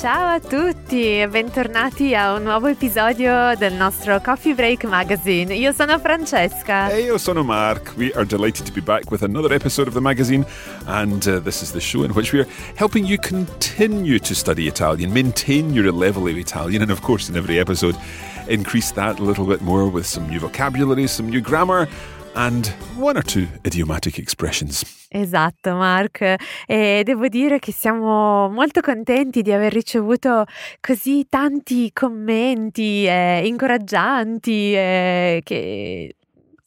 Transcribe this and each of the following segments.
Ciao a tutti e bentornati a un nuovo episodio del nostro Coffee Break Magazine. Io sono Francesca. Hey, io sono Mark. We are delighted to be back with another episode of the magazine, and uh, this is the show in which we are helping you continue to study Italian, maintain your level of Italian, and of course, in every episode, increase that a little bit more with some new vocabulary, some new grammar, and one or two idiomatic expressions. Esatto, Mark. E devo dire che siamo molto contenti di aver ricevuto così tanti commenti eh, incoraggianti eh, che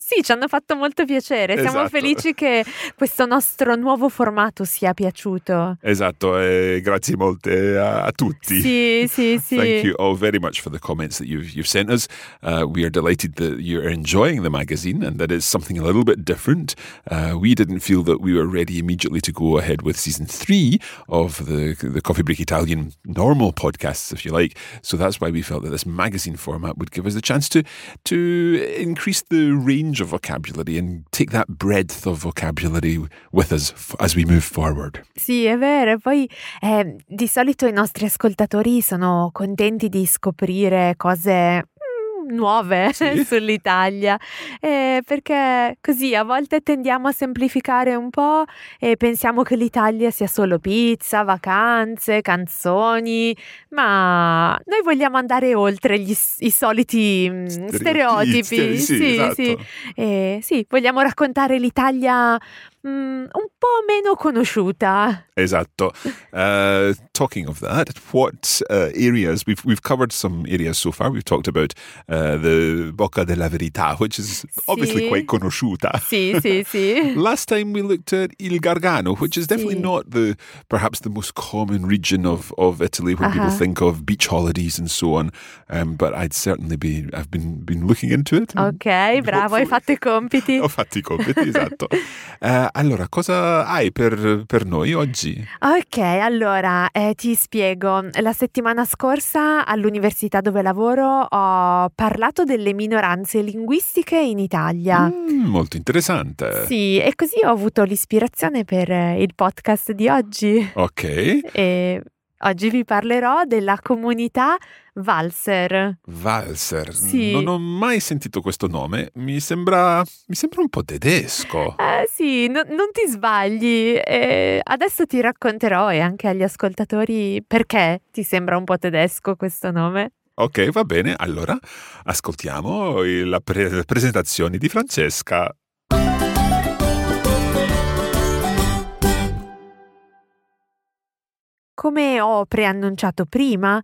sì, ci hanno fatto molto piacere. Siamo Esatto. felici che questo nostro nuovo formato sia piaciuto. Esatto, eh, grazie molte a, a tutti. Sì, sì, sì. Thank you all very much for the comments that you've you've sent us. Uh, we are delighted that you're enjoying the magazine and that it's something a little bit different. Uh, we didn't feel that we were ready immediately to go ahead with season three of the the Coffee Break Italian normal podcasts, if you like. So that's why we felt that this magazine format would give us a chance to to increase the range of vocabulary and take that breadth of vocabulary with us as we move forward. Sì, è vero. Poi eh, di solito i nostri ascoltatori sono contenti di scoprire cose nuove Sì. sull'Italia, eh, perché così a volte tendiamo a semplificare un po' e pensiamo che l'Italia sia solo pizza, vacanze, canzoni, ma noi vogliamo andare oltre gli i soliti mm, stereotipi. Stere- sì, Sì, esatto. sì. Eh, sì, vogliamo raccontare l'Italia mm, un po' meno conosciuta. Esatto. Uh, talking of that, what uh, areas we've we've covered some areas so far. We've talked about uh, the Bocca della Verità, which is obviously Sì. quite conosciuta. Sì, sì, sì. Last time we looked at Il Gargano, which is definitely Sì. not the perhaps the most common region of, of Italy people Uh-huh. think of beach holidays and so on. Um, but I'd certainly be I've been been looking into it. Ok, bravo, hai fatto i compiti. Ho fatto i compiti, esatto. Allora, cosa hai per, per noi oggi? Ok, allora eh, ti spiego. La settimana scorsa all'università dove lavoro ho parlato delle minoranze linguistiche in Italia. Mm, molto interessante. Sì, e così ho avuto l'ispirazione per il podcast di oggi. Ok. E Oggi vi parlerò della comunità Valser. Valser. Sì. Non ho mai sentito questo nome. Mi sembra, mi sembra un po' tedesco. Eh sì, no- non ti sbagli. Eh, adesso ti racconterò e anche agli ascoltatori perché ti sembra un po' tedesco questo nome. Ok, va bene. Allora, ascoltiamo la pre- presentazione di Francesca. Come ho preannunciato prima,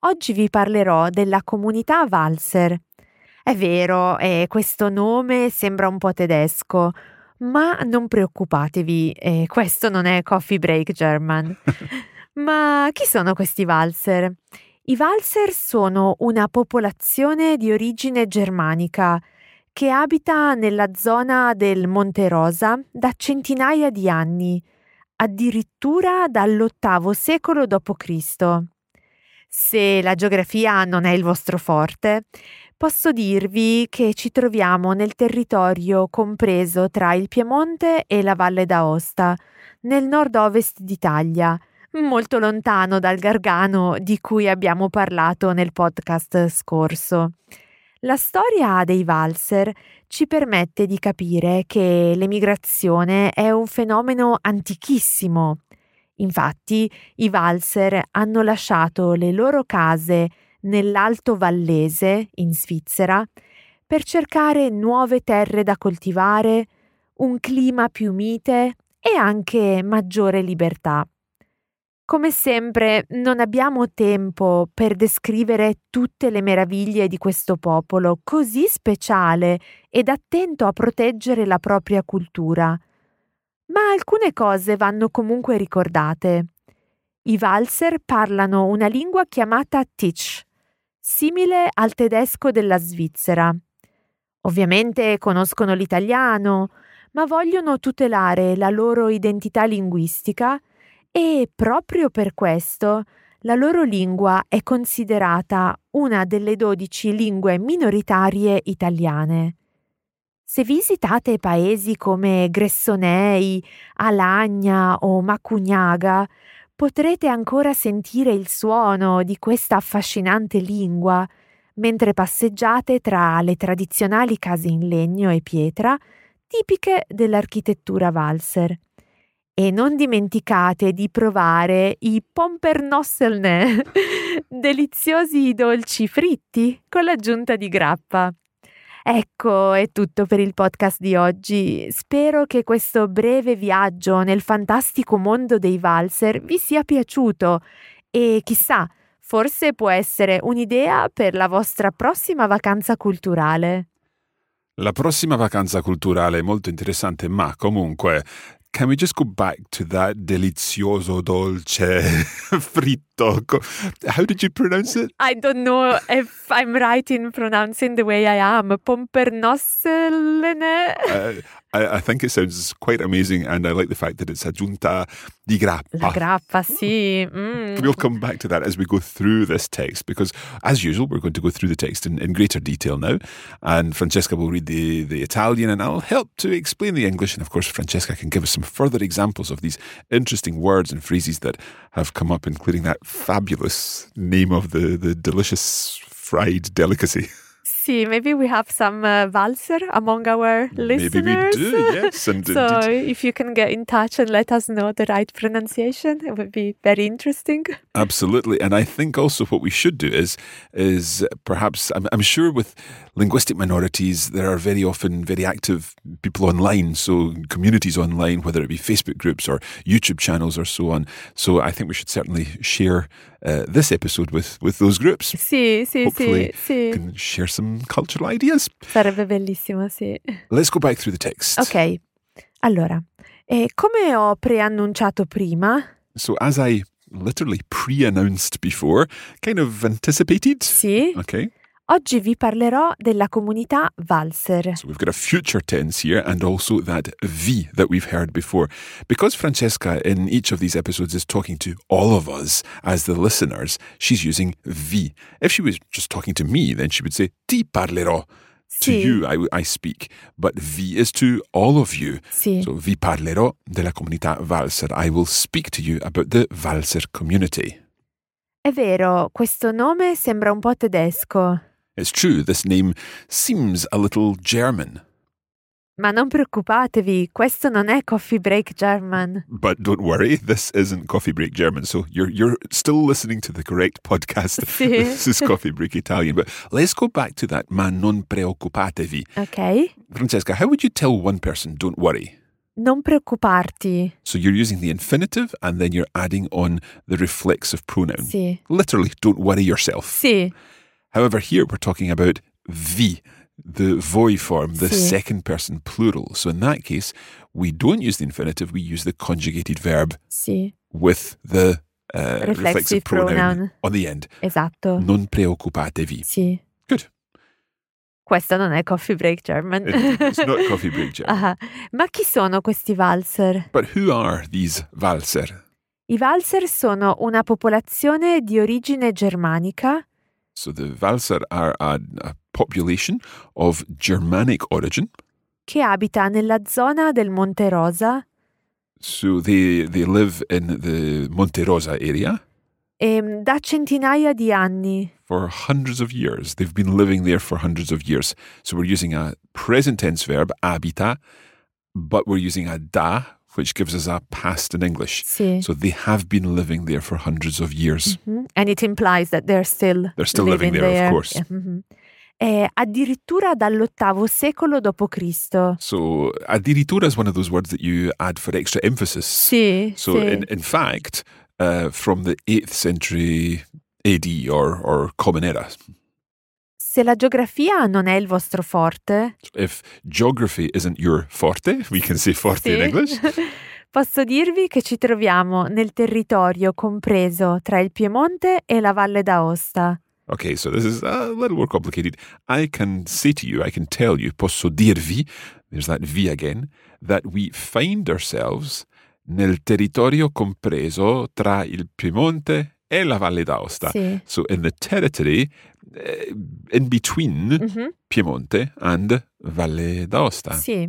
oggi vi parlerò della comunità Valser. È vero, eh, questo nome sembra un po' tedesco, ma non preoccupatevi, eh, questo non è Coffee Break German. ma chi sono questi Valser? I Valser sono una popolazione di origine germanica che abita nella zona del Monte Rosa da centinaia di anni addirittura dall'ottavo secolo d.C. Se la geografia non è il vostro forte, posso dirvi che ci troviamo nel territorio compreso tra il Piemonte e la Valle d'Aosta, nel nord-ovest d'Italia, molto lontano dal Gargano di cui abbiamo parlato nel podcast scorso. La storia dei valser ci permette di capire che l'emigrazione è un fenomeno antichissimo. Infatti, i valser hanno lasciato le loro case nell'Alto Vallese, in Svizzera, per cercare nuove terre da coltivare, un clima più mite e anche maggiore libertà. Come sempre, non abbiamo tempo per descrivere tutte le meraviglie di questo popolo così speciale ed attento a proteggere la propria cultura. Ma alcune cose vanno comunque ricordate. I Valser parlano una lingua chiamata Titsch, simile al tedesco della Svizzera. Ovviamente conoscono l'italiano, ma vogliono tutelare la loro identità linguistica e proprio per questo la loro lingua è considerata una delle dodici lingue minoritarie italiane. Se visitate paesi come Gressonei, Alagna o Macugnaga, potrete ancora sentire il suono di questa affascinante lingua mentre passeggiate tra le tradizionali case in legno e pietra tipiche dell'architettura valser. E non dimenticate di provare i pompernosselne, deliziosi dolci fritti con l'aggiunta di grappa. Ecco, è tutto per il podcast di oggi. Spero che questo breve viaggio nel fantastico mondo dei valser vi sia piaciuto e chissà, forse può essere un'idea per la vostra prossima vacanza culturale. La prossima vacanza culturale è molto interessante, ma comunque, can we just go back to that delizioso dolce fritto? Co- How did you pronounce it? I don't know if I'm right in pronouncing the way I am. Pompernosselene. Uh, I, I think it sounds quite amazing, and I like the fact that it's aggiunta di grappa. La grappa, sì. Mm. We'll come back to that as we go through this text because, as usual, we're going to go through the text in, in greater detail now. And Francesca will read the, the Italian and I'll help to explain the English. And of course, Francesca can give us some further examples of these interesting words and phrases that have come up, including that fabulous name of the, the delicious fried delicacy. See, maybe we have some uh, valser among our listeners. Maybe we do, yes. And So indeed- if you can get in touch and let us know the right pronunciation, it would be very interesting. Absolutely, and I think also what we should do is is perhaps I'm, I'm sure with linguistic minorities there are very often very active people online, so communities online, whether it be Facebook groups or YouTube channels or so on. So I think we should certainly share uh, this episode with with those groups. Sì, sì, Hopefully, sì, can share some cultural ideas. Sarebbe bellissimo, sì. Let's go back through the text. Ok, allora, eh, come ho preannunciato prima, So as I literally pre-announced before, kind of anticipated. sì, Okay. Oggi vi parlerò della comunità Valser. So we've got a future tense here and also that V that we've heard before. Because Francesca in each of these episodes is talking to all of us as the listeners, she's using V. If she was just talking to me, then she would say ti parlerò. To Sì. you, I, I speak. But V is to all of you. Sì. So vi parlerò della comunità Valser. I will speak to you about the Valser community. È vero, questo nome sembra un po' tedesco. It's true, this name seems a little German. Ma non preoccupatevi, questo non è Coffee Break German. But don't worry, this isn't Coffee Break German, so you're you're still listening to the correct podcast. Sì. This is Coffee Break Italian. But let's go back to that ma non preoccupatevi. Ok? Francesca, how would you tell one person don't worry? Non preoccuparti. So you're using the infinitive and then you're adding on the reflexive pronoun. Sì. Literally, don't worry yourself. Sì. However, here we're talking about vi, the voi form, the Sì. second person plural. So in that case, we don't use the infinitive, we use the conjugated verb Sì. with the uh, Reflexive reflexive pronoun, pronoun. on the end. Esatto. Non preoccupatevi. Sì. Good. Questo non è Coffee Break German. It- it's not coffee break German. Ah, Ma chi sono questi valser? But who are these Walser? I valser sono una popolazione di origine germanica So the Walser are a, a population of Germanic origin. che abita nella zona del Monte Rosa So they, they live in the Monte Rosa area. e da centinaia di anni. for hundreds of years. They've been living there for hundreds of years. So we're using a present tense verb, abita, but we're using a da, which gives us a past in English. Sì. So they have been living there for hundreds of years. Mhm. And it implies that they're still They're still living there, of course. Mhm. Eh, addirittura dall'ottavo secolo d.C. So addirittura is one of those words that you add for extra emphasis. Sì, So sì. in, in fact, uh, from the 8th century AD or, or Common Era, Se la geografia non è il vostro forte, if geography isn't your forte, we can say forte in sì, English. posso dirvi che ci troviamo nel territorio compreso tra il Piemonte e la Valle d'Aosta. Okay, so this is a little more complicated. I can say to you, I can tell you, posso dirvi, there's that V again, that we find ourselves nel territorio compreso tra il Piemonte e la Valle d'Aosta. Sì. So in the territory in between Mhm, Piemonte and Valle d'Aosta. sì.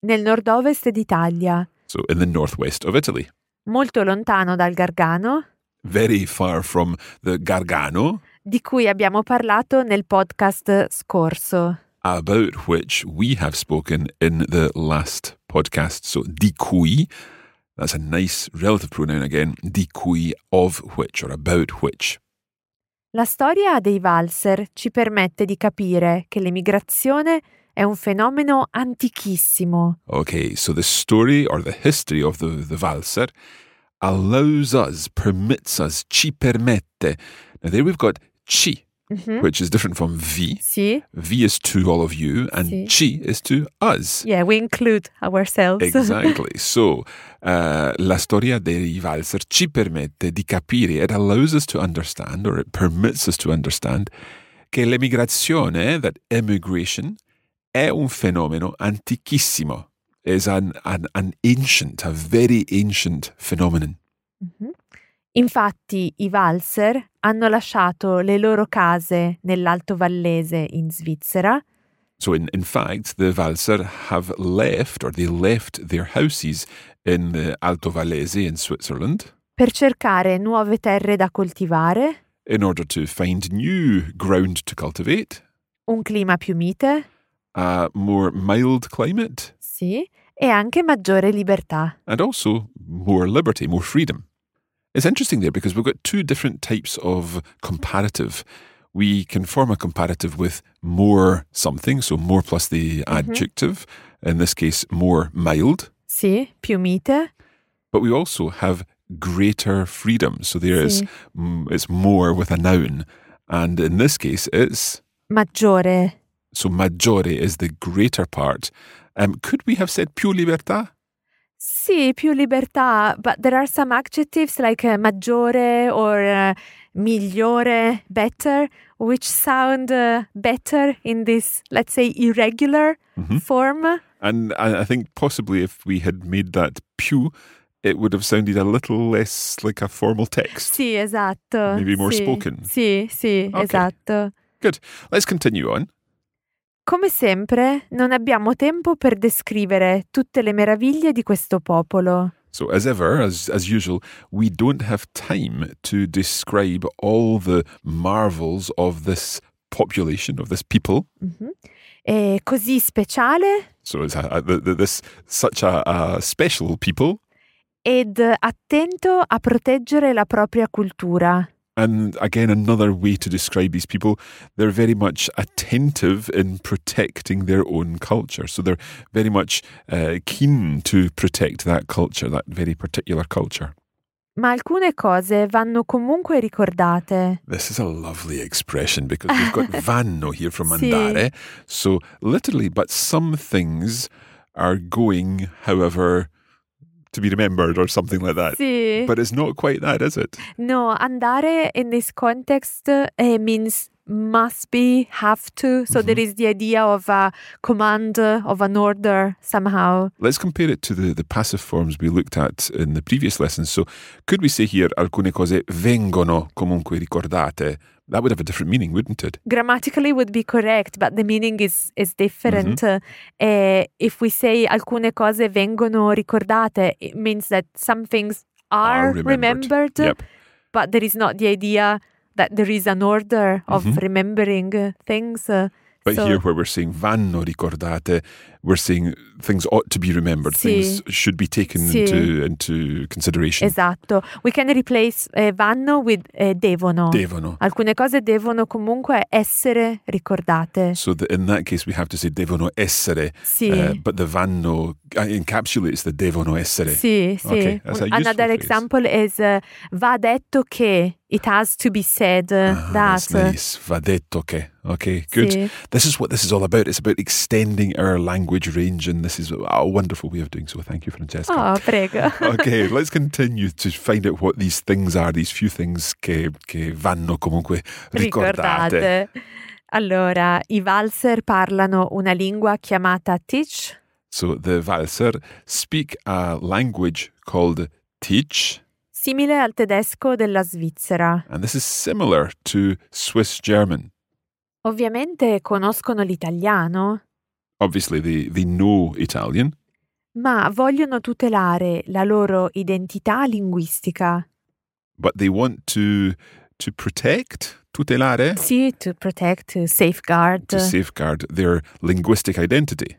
Nel nord-ovest d'Italia, So in the northwest of Italy. molto lontano dal Gargano, Very far from the Gargano, di cui abbiamo parlato nel podcast scorso. about which we have spoken in the last podcast. So, di cui, that's a nice relative pronoun again, di cui of which or about which. La storia dei valser ci permette di capire che l'emigrazione è un fenomeno antichissimo Okay, so the story or the history of the, the Valser allows us, permits us, ci permette. Now, there we've got ci, Mhm. which is different from vi. Sì? Vi is to all of you, and Sì. ci is to us. Yeah, we include ourselves. Exactly. so, uh, la storia dei Valser ci permette di capire, it allows us to understand, or it permits us to understand, che l'emigrazione, that emigration, è un fenomeno antichissimo. Is an, an, an ancient, a very ancient phenomenon. Mhm. Infatti i valser hanno lasciato le loro case nell'Alto Vallese in Svizzera. So, in, in fact, the Valser have left, or they left their houses in the Alto Vallese in Switzerland per cercare nuove terre da coltivare, in order to find new ground to cultivate, un clima più mite, a more mild climate, sì, e anche maggiore libertà. and also more liberty, more freedom. It's interesting there because we've got two different types of comparative. We can form a comparative with more something, so more plus the adjective, in this case, more mild, Sì, più mite, but we also have greater freedom. So there is Sì. mm, it's more with a noun, and in this case, it's maggiore. so maggiore is the greater part. Um, could we have said più libertà? Sì, più libertà, but there are some adjectives like uh, maggiore or uh, migliore, better, which sound uh, better in this, let's say, irregular Mhm. form. And I, I think possibly if we had made that più, it would have sounded a little less like a formal text. Sì, esatto. Maybe more sì. spoken. Sì, sì, Ok. esatto. Good. Let's continue on. Come sempre, non abbiamo tempo per descrivere tutte le meraviglie di questo popolo. So, as ever, as, as usual, we don't have time to describe all the marvels of this population, of this people. Mhm. È così speciale So, it's a, a, this such a, a special people, ed attento a proteggere la propria cultura. And again, another way to describe these people, they're very much attentive in protecting their own culture. So, they're very much uh, keen to protect that culture, that very particular culture. Ma alcune cose vanno comunque ricordate. This is a lovely expression because we've got vanno here from Sì. So literally, but some things are going, however, to be remembered or something like that. Sì. But it's not quite that, is it? No, andare in this context eh, means must be, have to. So there is the idea of a command, of an order somehow. Let's compare it to the, the passive forms we looked at in the previous lessons. So could we say here alcune cose vengono comunque ricordate? That would have a different meaning, wouldn't it? Grammatically would be correct, but the meaning is, is different. Eh, if we say alcune cose vengono ricordate, it means that some things are, remembered, Yep. but there is not the idea that there is an order of remembering uh, things. uh, But so- here, where we're saying vanno ricordate, we're saying things ought to be remembered. Sì. Things should be taken Sì. into into consideration. Esatto. We can replace eh, vanno with eh, devono. Devono. Alcune cose devono comunque essere ricordate. So that in that case, we have to say devono essere, Sì. uh, but the vanno uh, encapsulates the devono essere. Sì, sì. Okay, that's a Un- useful Another phrase. example is uh, va detto che. It has to be said uh, Ah, that. that's nice. Va detto che. Okay, good. Sì. This is what this is all about. It's about extending our language range, and this is a wonderful way of doing so. Thank you, Francesca. Oh, prego. okay, let's continue to find out what these things are, these few things che, che vanno comunque ricordate. Ricordate. Allora, i valser parlano una lingua chiamata Teach. So the Walser speak a language called Teach, simile al tedesco della Svizzera. and this is similar to Swiss German. Ovviamente conoscono l'italiano, Obviously, they, they know Italian, ma vogliono tutelare la loro identità linguistica. but they want to to protect, tutelare, Sì, to protect, to safeguard. to safeguard their linguistic identity.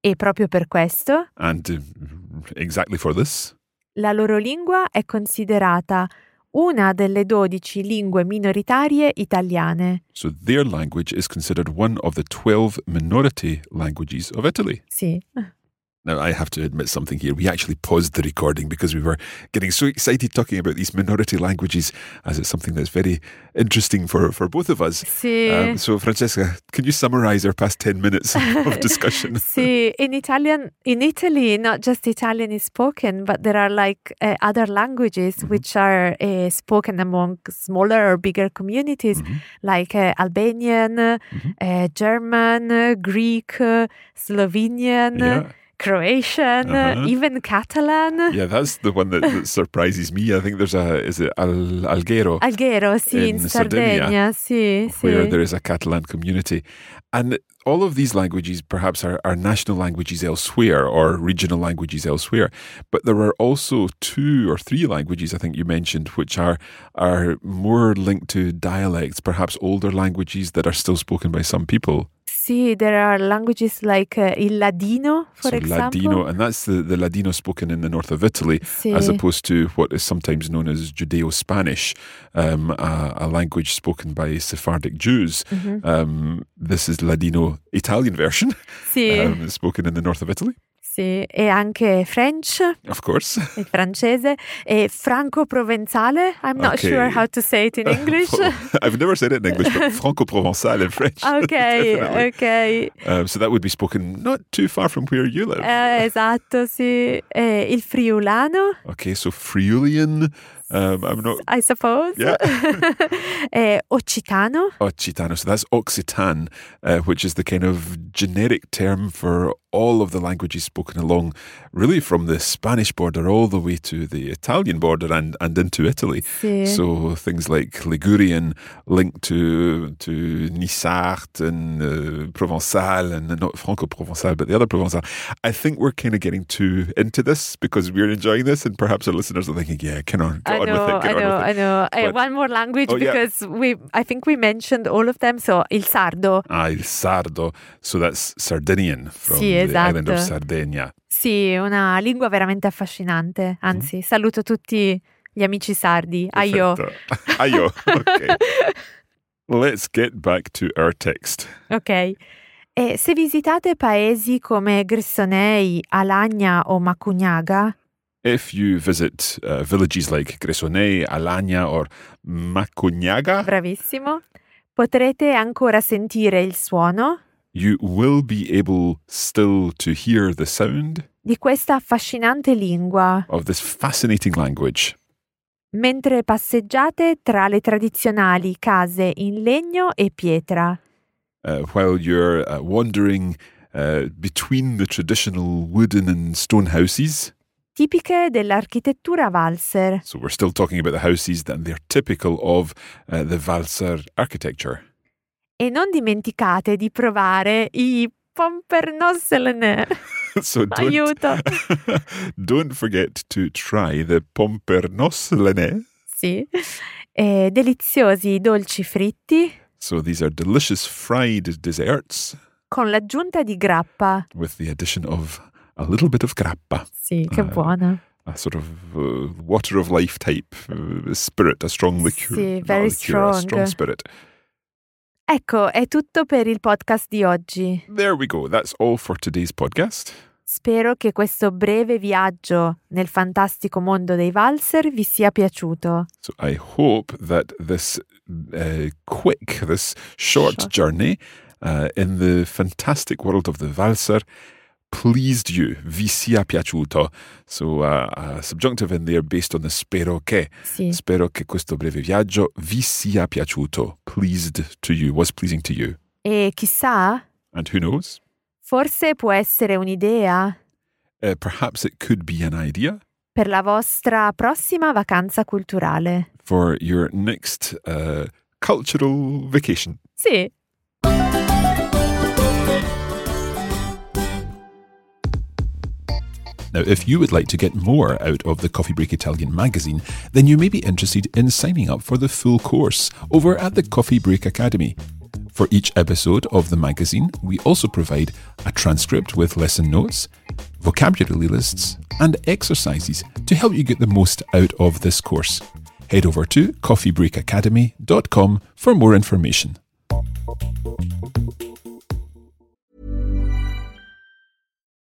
E proprio per questo And uh, exactly for this, la loro lingua è considerata una delle 12 lingue minoritarie italiane. so their language is considered one of the 12 minority languages of Italy. Sì. Now, I have to admit something here. We actually paused the recording because we were getting so excited talking about these minority languages as it's something that's very interesting for, for both of us. Um, so, Francesca, can you summarize our past 10 minutes of discussion? Sì, in Italian, in Italy, not just Italian is spoken, but there are like uh, other languages Mm-hmm. which are uh, spoken among smaller or bigger communities, Mm-hmm. like uh, Albanian, uh, German, Greek, uh, Slovenian, Yeah. Croatian, Uh-huh. even Catalan. Yeah, that's the one that, that surprises me. I think there's a, is it Al, Alghero? Alghero, sì, in, In Sardinia, Sardegna, sì, where sì. there is a Catalan community. And all of these languages perhaps are, are national languages elsewhere or regional languages elsewhere. But there are also two or three languages, I think you mentioned, which are, are more linked to dialects, perhaps older languages that are still spoken by some people. Sì, there are languages like uh, il Ladino, for so example. Ladino, and that's the, the Ladino spoken in the north of Italy, Sì. as opposed to what is sometimes known as Judeo Spanish, um, a, a language spoken by Sephardic Jews. Mm-hmm. Um, this is Ladino Italian version, Sì, um, spoken in the north of Italy, sì, e anche French, of course. il francese, e franco-provenzale. I'm not Okay. sure how to say it in English. I've never said it in English, but Franco-Provençal in French. ok, Definitely. ok. Um, so that would be spoken not too far from where you live. Eh, esatto, sì. E il friulano, okay, so Friulian, Um, I'm not. I suppose. Yeah. eh, Occitano. Occitano. So that's Occitan, uh, which is the kind of generic term for all of the languages spoken along, really from the Spanish border all the way to the Italian border and, and into Italy. Sì. So things like Ligurian linked to to Nissart and uh, Provençal and not Franco-Provençal, but the other Provençal. I think we're kind of getting too into this because we're enjoying this, and perhaps our listeners are thinking, "Yeah, can on, I on know, with it, I know, I it." know. But- one more language Oh, yeah. because we, I think we mentioned all of them. So il sardo. Ah, il sardo. So that's Sardinian from Sì, the island of esatto. Sardinia. Sì, una lingua veramente affascinante. Anzi, saluto tutti gli amici sardi. Aio. Aio. Okay. Let's get back to our text. Ok. E se visitate paesi come Gressonei, Alagna o Macugnaga, If you visit uh, villages like Gressoney, Alagna, or Macugnaga, bravissimo, potrete ancora sentire il suono you will be able still to hear the sound di questa affascinante lingua of this fascinating language mentre passeggiate tra le tradizionali case in legno e pietra. uh, while you're uh, wandering uh, between the traditional wooden and stone houses. Tipiche dell'architettura valser. So we're still talking about the houses that they're typical of uh, the Valser architecture. E non dimenticate di provare i pompernosselen. so don't, Aiuto. don't forget to try the pompernoslene. Sì. E deliziosi dolci fritti So these are delicious fried desserts con l'aggiunta di grappa. with the addition of a little bit of grappa, Sì, che Ah. buona. a sort of uh, water of life type uh, spirit, a strong liqueur. Sì, very liqueur, strong. strong spirit. Ecco, è tutto per il podcast di oggi. There we go. That's all for today's podcast. Spero che questo breve viaggio nel fantastico mondo dei valser vi sia piaciuto. So I hope that this uh, quick, this short Short. journey uh, in the fantastic world of the valser pleased you. Vi sia piaciuto. So uh, a subjunctive in there based on the spero che. Sì. Spero che questo breve viaggio vi sia piaciuto. Pleased to you, was pleasing to you. E chissà, And who knows? forse può essere un'idea Uh, perhaps it could be an idea per la vostra prossima vacanza culturale. for your next uh, cultural vacation. Sì. Now, if you would like to get more out of the Coffee Break Italian magazine, then you may be interested in signing up for the full course over at the Coffee Break Academy. For each episode of the magazine, we also provide a transcript with lesson notes, vocabulary lists, and exercises to help you get the most out of this course. Head over to coffeebreakacademy.com for more information.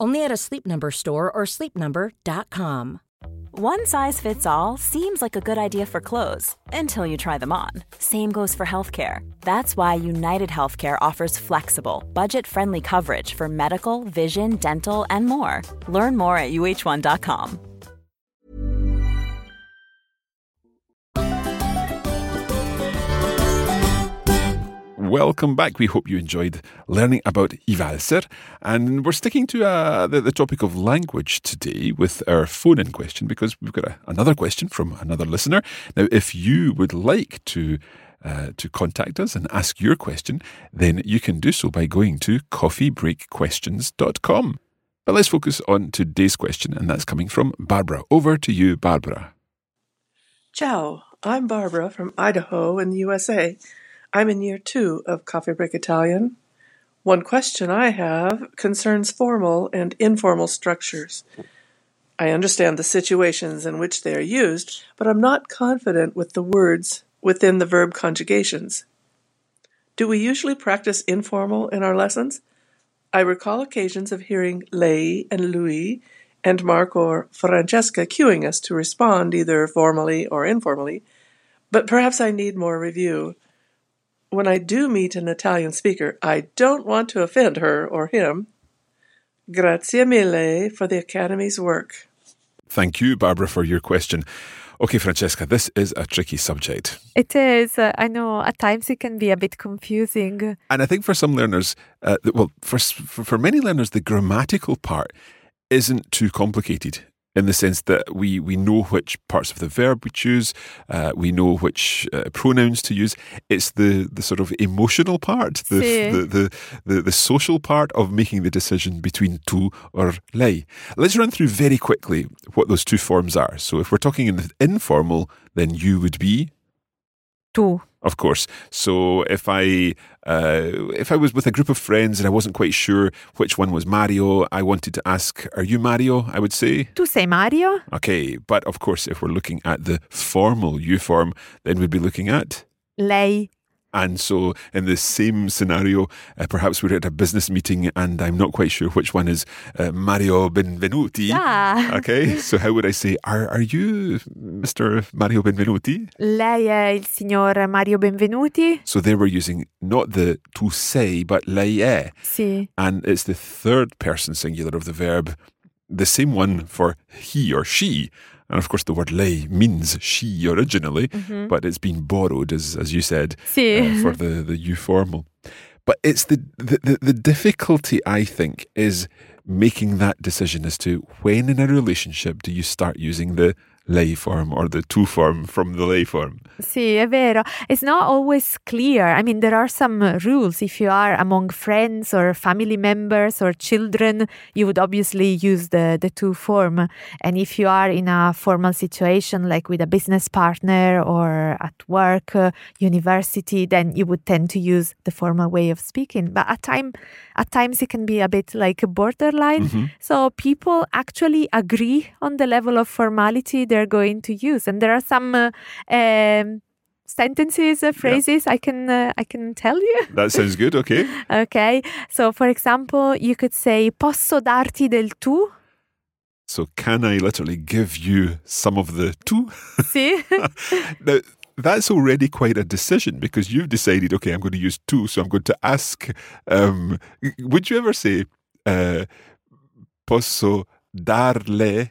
Only at a Sleep Number store or sleepnumber.com. One size fits all seems like a good idea for clothes until you try them on. Same goes for healthcare. That's why United Healthcare offers flexible, budget friendly coverage for medical, vision, dental, and more. Learn more at uh1.com. welcome back. We hope you enjoyed learning about I valser. And we're sticking to uh, the, the topic of language today with our phone in question because we've got a, another question from another listener. Now, if you would like to uh, to contact us and ask your question, then you can do so by going to coffeebreakquestions.com. But let's focus on today's question, and that's coming from Barbara. Over to you, Barbara. Ciao, I'm Barbara from Idaho in the USA. I'm in year two of Coffee Break Italian. One question I have concerns formal and informal structures. I understand the situations in which they are used, but I'm not confident with the words within the verb conjugations. Do we usually practice informal in our lessons? I recall occasions of hearing lei and lui and Mark or Francesca cueing us to respond either formally or informally, but perhaps I need more review. When I do meet an Italian speaker, I don't want to offend her or him. Grazie mille for the Academy's work. Thank you, Barbara, for your question. Okay, Francesca, this is a tricky subject. It is. Uh, I know at times it can be a bit confusing. And I think for some learners, uh, well, for, for, for many learners, the grammatical part isn't too complicated in the sense that we, we know which parts of the verb we choose, uh, we know which uh, pronouns to use. It's the, the sort of emotional part, the, the, the, the, the social part of making the decision between tu or lei. Let's run through very quickly what those two forms are. So if we're talking in the informal, then you would be tu of course. So if I uh, if I was with a group of friends and I wasn't quite sure which one was Mario, I wanted to ask, "Are you Mario?" I would say. Tu sei Mario? Okay, but of course, if we're looking at the formal you form, then we'd be looking at lei. And so, in the same scenario, uh, perhaps we're at a business meeting and I'm not quite sure which one is uh, Mario Benvenuti. Yeah. Okay, so how would I say, are, are you Mr. Mario Benvenuti? Lei è il signor Mario Benvenuti. So there we're using not the tu sei, but lei è. Sì. And it's the third person singular of the verb, the same one for he or she. And of course, the word lei means she originally, mm-hmm. but it's been borrowed, as as you said, sí. uh, for the, the you formal. But it's the, the, the difficulty, I think, is making that decision as to when in a relationship do you start using the lei form or the tu form from the lei form. Sì, è vero. It's not always clear. I mean, there are some rules. If you are among friends or family members or children, you would obviously use the, the tu form. And if you are in a formal situation, like with a business partner or at work, uh, university, then you would tend to use the formal way of speaking. But at time, at times it can be a bit like a borderline. Mm-hmm. So people actually agree on the level of formality they're going to use, and there are some. Uh, um, sentences, uh, phrases I can uh, I can tell you. That sounds good. Okay. okay. So, for example, you could say "Posso darti del tu." So, can I literally give you some of the tu? See. now, that's already quite a decision because you've decided, okay, I'm going to use tu, so I'm going to ask. Um, would you ever say, uh, "Posso darle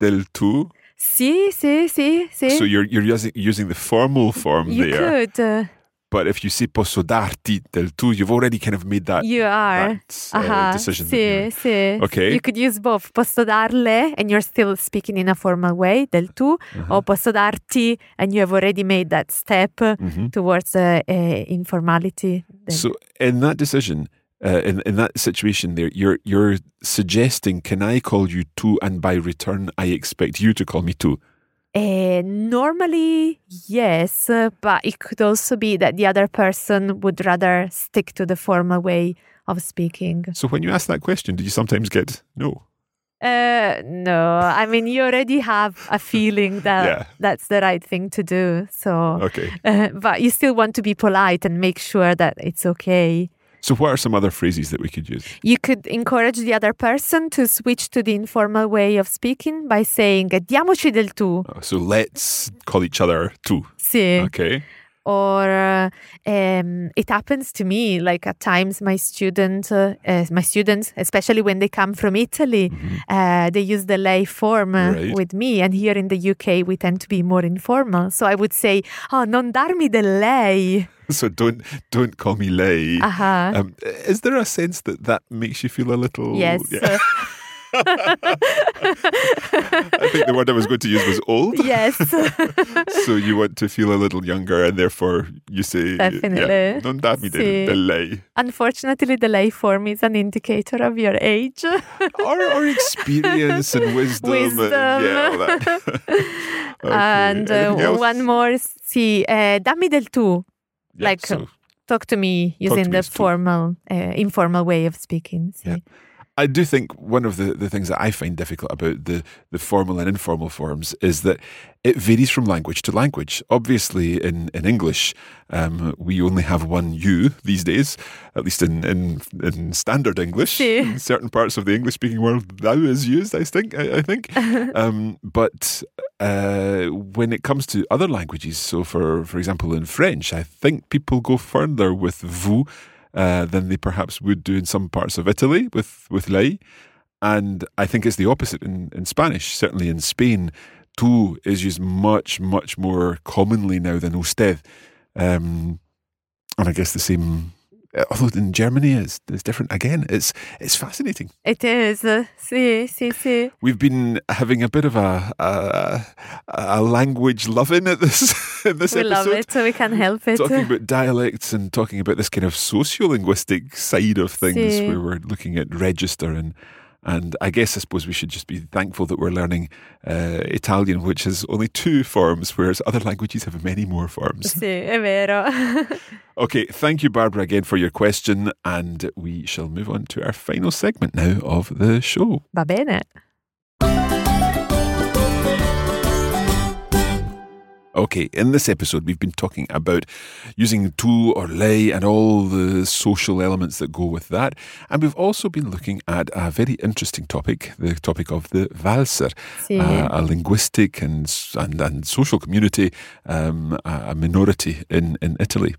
del tu"? Sì, sì, sì, sì. So you're you're using using the formal form you there. could. Uh, but if you say posso darti del tu, you've already kind of made that, you are. that uh, uh-huh. decision. Sì, sì. Okay. You could use both. Posso darle, and you're still speaking in a formal way, del tu, uh-huh. or posso darti, and you have already made that step mm-hmm. towards uh, uh, informality. So in that decision, uh, in in that situation there, you're you're suggesting, can I call you tu, and by return, I expect you to call me tu. Uh, normally, yes, but it could also be that the other person would rather stick to the formal way of speaking. So, when you ask that question, do you sometimes get no? Uh, no, I mean you already have a feeling that yeah. that's the right thing to do. So, okay, uh, but you still want to be polite and make sure that it's okay. So, what are some other phrases that we could use? You could encourage the other person to switch to the informal way of speaking by saying diamoci del tu. Oh, so, let's call each other tu. Sì. Okay. Or uh, um, it happens to me like at times my student uh, uh, my students especially when they come from italy uh, they use the lei form uh, Right. with me and here in the uk we tend to be more informal so i would say oh non darmi del lei So don't don't call me lei. uh-huh Um, is there a sense that that makes you feel a little? yes Yeah. I think the word I was going to use was old. yes So you want to feel a little younger, and therefore you say, Definitely. Yeah, non darmi del, del lei. unfortunately the lei form is an indicator of your age Or, or experience and wisdom. And, yeah. Okay, and uh, one more sì eh, dammi del tu Yeah, like, so talk to me Talk to using me the formal uh, informal way of speaking. Yeah. I do think one of the, the things that I find difficult about the, the formal and informal forms is that it varies from language to language. Obviously, in, in English, um, we only have one you these days, at least in, in, in standard English. Sí. In certain parts of the English speaking world, thou is used, I think. I, I think. um, but uh, when it comes to other languages, so for, for example, in French, I think people go further with vous uh, than they perhaps would do in some parts of Italy with, with lei. And I think it's the opposite in, in Spanish. Certainly in Spain, tú is used much, much more commonly now than usted. Um, and I guess the same, although in Germany it's, it's different again. It's, it's fascinating. it is uh, sì sì sì We've been having a bit of a, a, a language loving at this, in this we episode. love it so we can't help it talking about dialects and talking about this kind of sociolinguistic side of things Sí. where we're looking at register and and I guess I suppose we should just be thankful that we're learning uh, Italian, which has only two forms, whereas other languages have many more forms. sì è vero Okay, thank you, Barbara, again for your question, and we shall move on to our final segment now of the show. va bene Okay, in this episode, we've been talking about using tu or lei and all the social elements that go with that. And we've also been looking at a very interesting topic, the topic of the Valser, Sì. uh, a linguistic and, and, and social community, um, a a minority in, in Italy.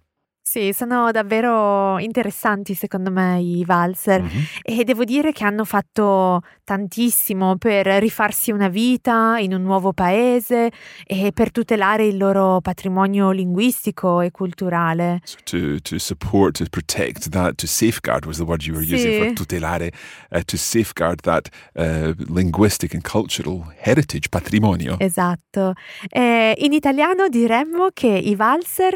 Sì, sono davvero interessanti secondo me i valser Mhm. e devo dire che hanno fatto tantissimo per rifarsi una vita in un nuovo paese e per tutelare il loro patrimonio linguistico e culturale. So to, to support, to protect that, to safeguard was the word you were using Sì. for tutelare, uh, to safeguard that uh, linguistic and cultural heritage, patrimonio. Esatto. Eh, in italiano diremmo che i valser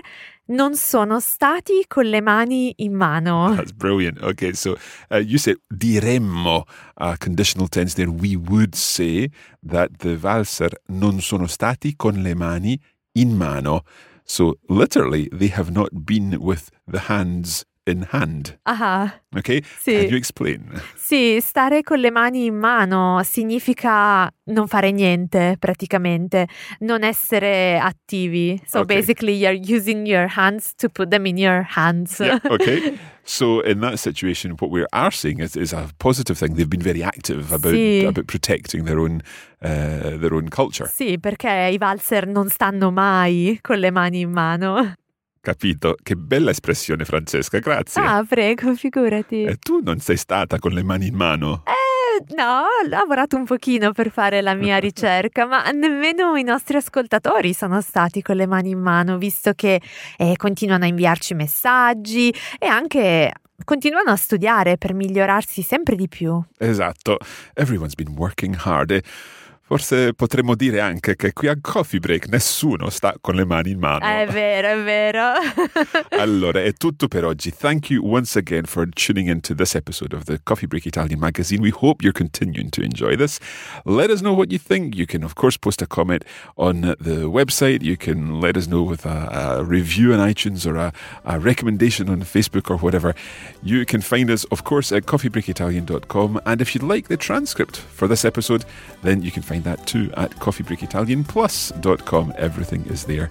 non sono stati con le mani in mano. That's brilliant. Okay, so uh, you said diremmo, uh, conditional tense there. We would say that the valser non sono stati con le mani in mano. So literally, they have not been with the hands in hand. Ah, Okay, Sì. can you explain? sì, stare con le mani in mano significa non fare niente praticamente, non essere attivi. So Ok. basically you're using your hands to put them in your hands. Yeah, okay. So in that situation, what we are saying is, is a positive thing. They've been very active about Sì. about protecting their own uh, their own culture. Sì, perché i valser non stanno mai con le mani in mano. Capito? Che bella espressione, Francesca. Grazie. Ah, prego, figurati. E tu non sei stata con le mani in mano. Eh, no, ho lavorato un pochino per fare la mia ricerca, ma nemmeno i nostri ascoltatori sono stati con le mani in mano, visto che eh, continuano a inviarci messaggi e anche continuano a studiare per migliorarsi sempre di più. Esatto. Everyone's been working hard. Forse potremmo dire anche che qui a Coffee Break nessuno sta con le mani in mano. È vero, è vero. Allora, è tutto per oggi. Thank you once again for tuning into this episode of the Coffee Break Italian magazine. We hope you're continuing to enjoy this. Let us know what you think. You can, of course, post a comment on the website. You can let us know with a, a review on iTunes or a, a recommendation on Facebook or whatever. You can find us, of course, at coffeebreakitalian.com. And if you'd like the transcript for this episode, then you can find find that too at coffeebreakitalianplus.com. Everything is there.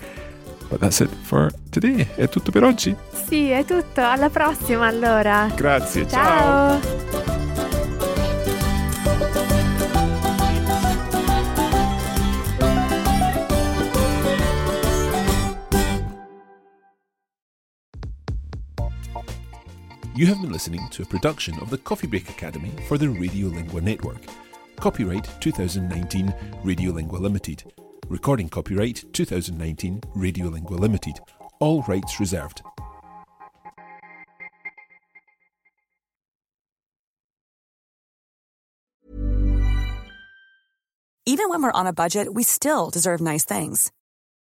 But that's it for today. È tutto per oggi. Sì, è tutto. Alla prossima allora. Grazie, ciao. ciao. You have been listening to a production of the Coffee Break Academy for the Radiolingua Network. Copyright 2019 Radiolingua Limited. Recording copyright 2019 Radiolingua Limited. All rights reserved. Even when we're on a budget, we still deserve nice things.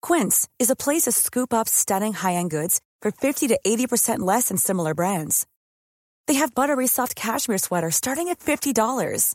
Quince is a place to scoop up stunning high-end goods for 50 to 80% less than similar brands. They have buttery soft cashmere sweaters starting at $50,